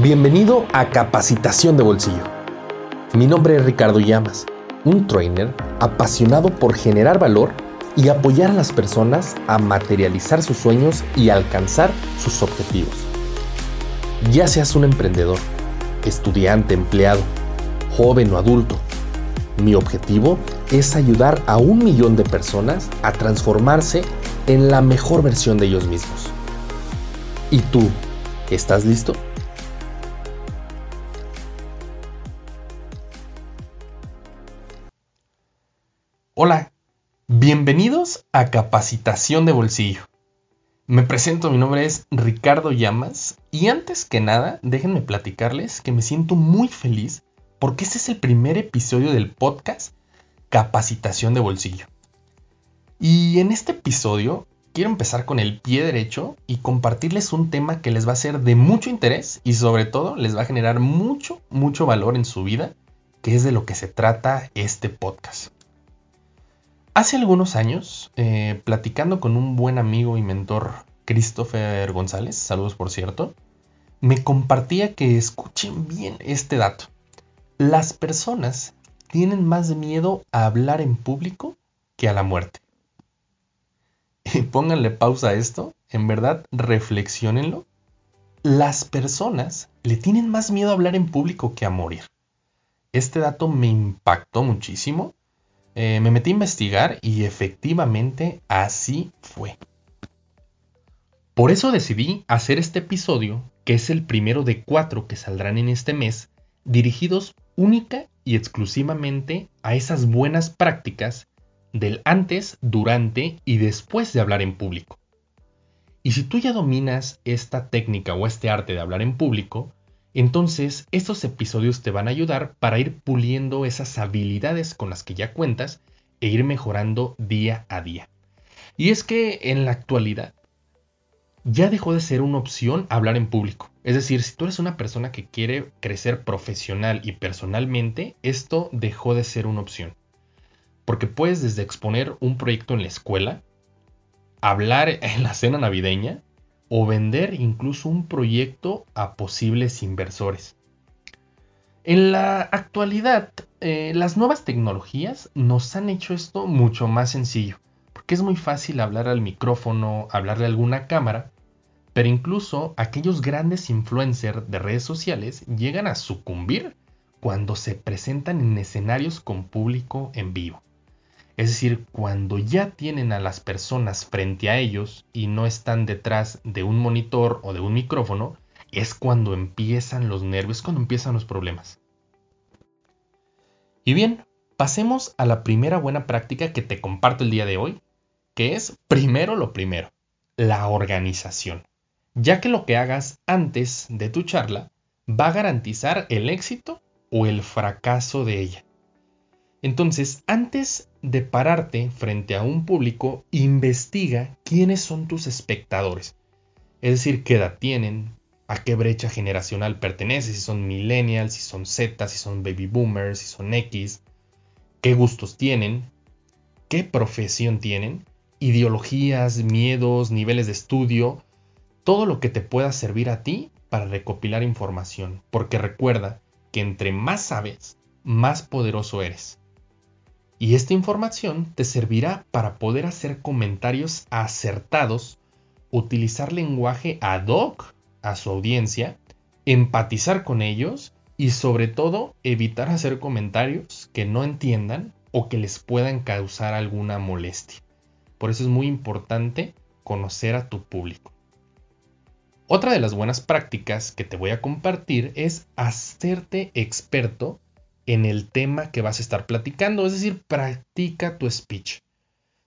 Bienvenido a Capacitación de Bolsillo. Mi nombre es Ricardo Llamas, un trainer apasionado por generar valor y apoyar a las personas a materializar sus sueños y alcanzar sus objetivos. Ya seas un emprendedor, estudiante, empleado, joven o adulto, mi objetivo es ayudar a un millón de personas a transformarse en la mejor versión de ellos mismos. ¿Y tú, estás listo? Hola, bienvenidos a Capacitación de Bolsillo. Me presento, mi nombre es Ricardo Llamas y antes que nada déjenme platicarles que me siento muy feliz porque este es el primer episodio del podcast Capacitación de Bolsillo. Y en este episodio quiero empezar con el pie derecho y compartirles un tema que les va a ser de mucho interés y sobre todo les va a generar mucho, mucho valor en su vida, que es de lo que se trata este podcast. Hace algunos años, eh, platicando con un buen amigo y mentor, Christopher González, saludos por cierto, me compartía que escuchen bien este dato. Las personas tienen más miedo a hablar en público que a la muerte. Y pónganle pausa a esto, en verdad reflexionenlo. Las personas le tienen más miedo a hablar en público que a morir. Este dato me impactó muchísimo eh, me metí a investigar y efectivamente así fue. Por eso decidí hacer este episodio, que es el primero de cuatro que saldrán en este mes, dirigidos única y exclusivamente a esas buenas prácticas del antes, durante y después de hablar en público. Y si tú ya dominas esta técnica o este arte de hablar en público, entonces, estos episodios te van a ayudar para ir puliendo esas habilidades con las que ya cuentas e ir mejorando día a día. Y es que en la actualidad ya dejó de ser una opción hablar en público. Es decir, si tú eres una persona que quiere crecer profesional y personalmente, esto dejó de ser una opción. Porque puedes desde exponer un proyecto en la escuela, hablar en la cena navideña, o vender incluso un proyecto a posibles inversores. En la actualidad, eh, las nuevas tecnologías nos han hecho esto mucho más sencillo, porque es muy fácil hablar al micrófono, hablarle a alguna cámara, pero incluso aquellos grandes influencers de redes sociales llegan a sucumbir cuando se presentan en escenarios con público en vivo. Es decir, cuando ya tienen a las personas frente a ellos y no están detrás de un monitor o de un micrófono, es cuando empiezan los nervios, cuando empiezan los problemas. Y bien, pasemos a la primera buena práctica que te comparto el día de hoy, que es primero lo primero, la organización, ya que lo que hagas antes de tu charla va a garantizar el éxito o el fracaso de ella. Entonces, antes de pararte frente a un público, investiga quiénes son tus espectadores. Es decir, qué edad tienen, a qué brecha generacional pertenece, si son millennials, si son Z, si son baby boomers, si son X, qué gustos tienen, qué profesión tienen, ideologías, miedos, niveles de estudio, todo lo que te pueda servir a ti para recopilar información, porque recuerda que entre más sabes, más poderoso eres. Y esta información te servirá para poder hacer comentarios acertados, utilizar lenguaje ad hoc a su audiencia, empatizar con ellos y sobre todo evitar hacer comentarios que no entiendan o que les puedan causar alguna molestia. Por eso es muy importante conocer a tu público. Otra de las buenas prácticas que te voy a compartir es hacerte experto en el tema que vas a estar platicando, es decir, practica tu speech.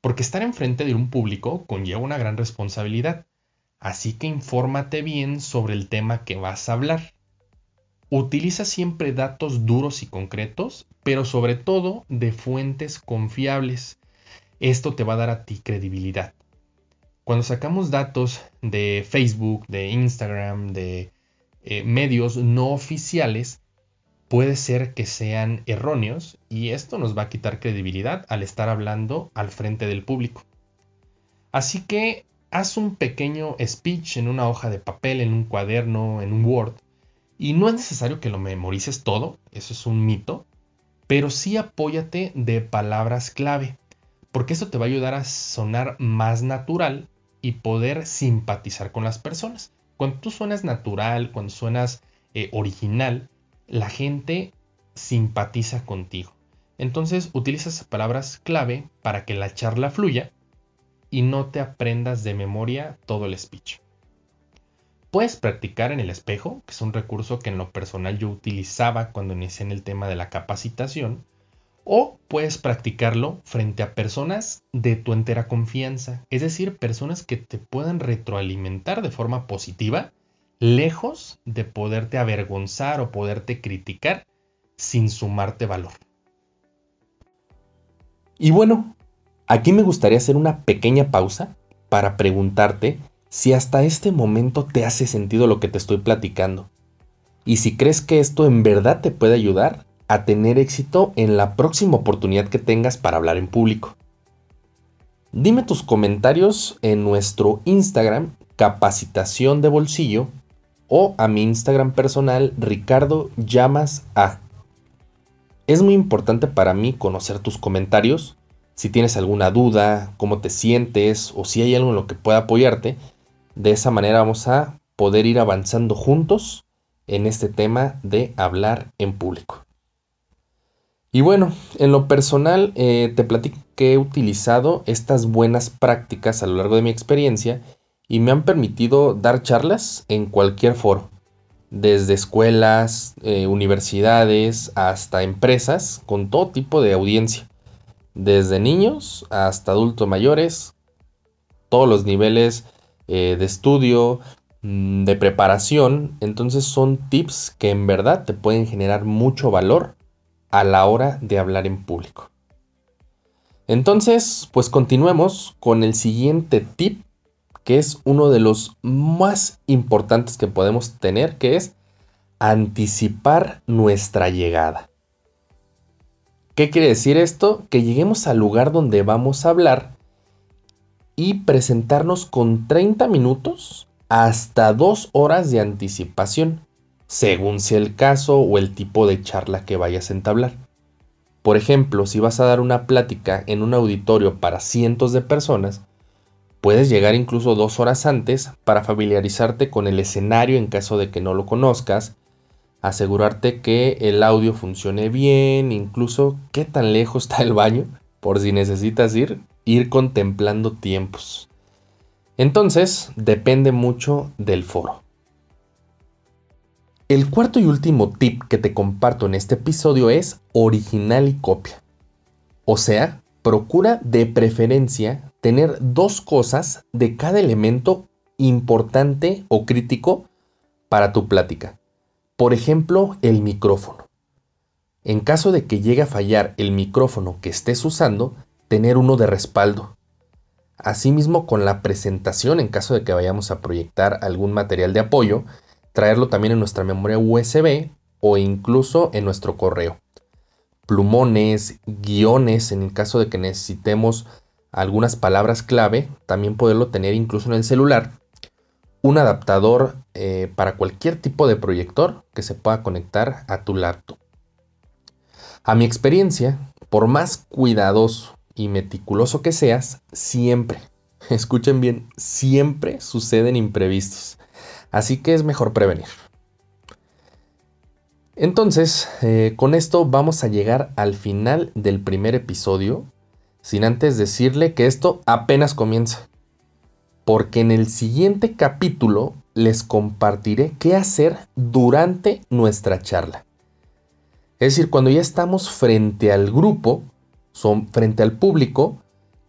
Porque estar enfrente de un público conlleva una gran responsabilidad, así que infórmate bien sobre el tema que vas a hablar. Utiliza siempre datos duros y concretos, pero sobre todo de fuentes confiables. Esto te va a dar a ti credibilidad. Cuando sacamos datos de Facebook, de Instagram, de eh, medios no oficiales, puede ser que sean erróneos y esto nos va a quitar credibilidad al estar hablando al frente del público. Así que haz un pequeño speech en una hoja de papel, en un cuaderno, en un Word Y no es necesario que lo memorices todo, eso es un mito, pero sí apóyate de palabras clave, porque eso te va a ayudar a sonar más natural y poder simpatizar con las personas. Cuando tú suenas natural, cuando suenas eh, original, la gente simpatiza contigo. Entonces utiliza esas palabras clave para que la charla fluya y no te aprendas de memoria todo el speech. Puedes practicar en el espejo, que es un recurso que en lo personal yo utilizaba cuando inicié en el tema de la capacitación, o puedes practicarlo frente a personas de tu entera confianza, es decir, personas que te puedan retroalimentar de forma positiva, lejos de poderte avergonzar o poderte criticar sin sumarte valor. Y bueno, aquí me gustaría hacer una pequeña pausa para preguntarte si hasta este momento te hace sentido lo que te estoy platicando. Y si crees que esto en verdad te puede ayudar a tener éxito en la próxima oportunidad que tengas para hablar en público. Dime tus comentarios en nuestro Instagram capacitación de bolsillo o a mi Instagram personal Ricardo Llamas A. Es muy importante para mí conocer tus comentarios. Si tienes alguna duda, cómo te sientes o si hay algo en lo que pueda apoyarte, de esa manera vamos a poder ir avanzando juntos en este tema de hablar en público. Y bueno, en lo personal eh, te platico que he utilizado estas buenas prácticas a lo largo de mi experiencia y me han permitido dar charlas en cualquier foro, desde escuelas, eh, universidades hasta empresas con todo tipo de audiencia, desde niños hasta adultos mayores, todos los niveles eh, de estudio, mm, de preparación, entonces son tips que en verdad te pueden generar mucho valor a la hora de hablar en público. Entonces, pues continuemos con el siguiente tip, que es uno de los más importantes que podemos tener, que es anticipar nuestra llegada. ¿Qué quiere decir esto? Que lleguemos al lugar donde vamos a hablar y presentarnos con 30 minutos hasta 2 horas de anticipación según sea el caso o el tipo de charla que vayas a entablar. Por ejemplo, si vas a dar una plática en un auditorio para cientos de personas, puedes llegar incluso dos horas antes para familiarizarte con el escenario en caso de que no lo conozcas, asegurarte que el audio funcione bien, incluso qué tan lejos está el baño, por si necesitas ir, ir contemplando tiempos. Entonces, depende mucho del foro. El cuarto y último tip que te comparto en este episodio es original y copia. O sea, procura de preferencia tener dos cosas de cada elemento importante o crítico para tu plática. Por ejemplo, el micrófono. En caso de que llegue a fallar el micrófono que estés usando, tener uno de respaldo. Asimismo, con la presentación, en caso de que vayamos a proyectar algún material de apoyo, traerlo también en nuestra memoria USB o incluso en nuestro correo. Plumones, guiones, en el caso de que necesitemos algunas palabras clave, también poderlo tener incluso en el celular. Un adaptador eh, para cualquier tipo de proyector que se pueda conectar a tu laptop. A mi experiencia, por más cuidadoso y meticuloso que seas, siempre, escuchen bien, siempre suceden imprevistos. Así que es mejor prevenir. Entonces, eh, con esto vamos a llegar al final del primer episodio, sin antes decirle que esto apenas comienza. Porque en el siguiente capítulo les compartiré qué hacer durante nuestra charla. Es decir, cuando ya estamos frente al grupo, son frente al público,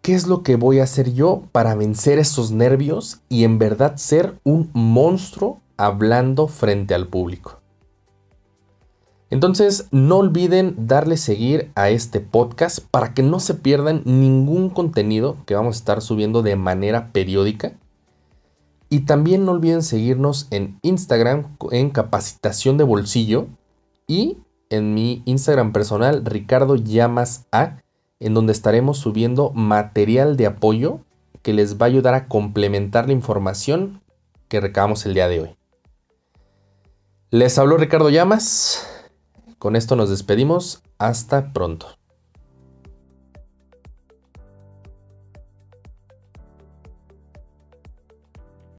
¿Qué es lo que voy a hacer yo para vencer esos nervios y en verdad ser un monstruo hablando frente al público? Entonces, no olviden darle seguir a este podcast para que no se pierdan ningún contenido que vamos a estar subiendo de manera periódica. Y también no olviden seguirnos en Instagram en capacitación de bolsillo y en mi Instagram personal Ricardo Llamas A en donde estaremos subiendo material de apoyo que les va a ayudar a complementar la información que recabamos el día de hoy. Les habló Ricardo Llamas. Con esto nos despedimos. Hasta pronto.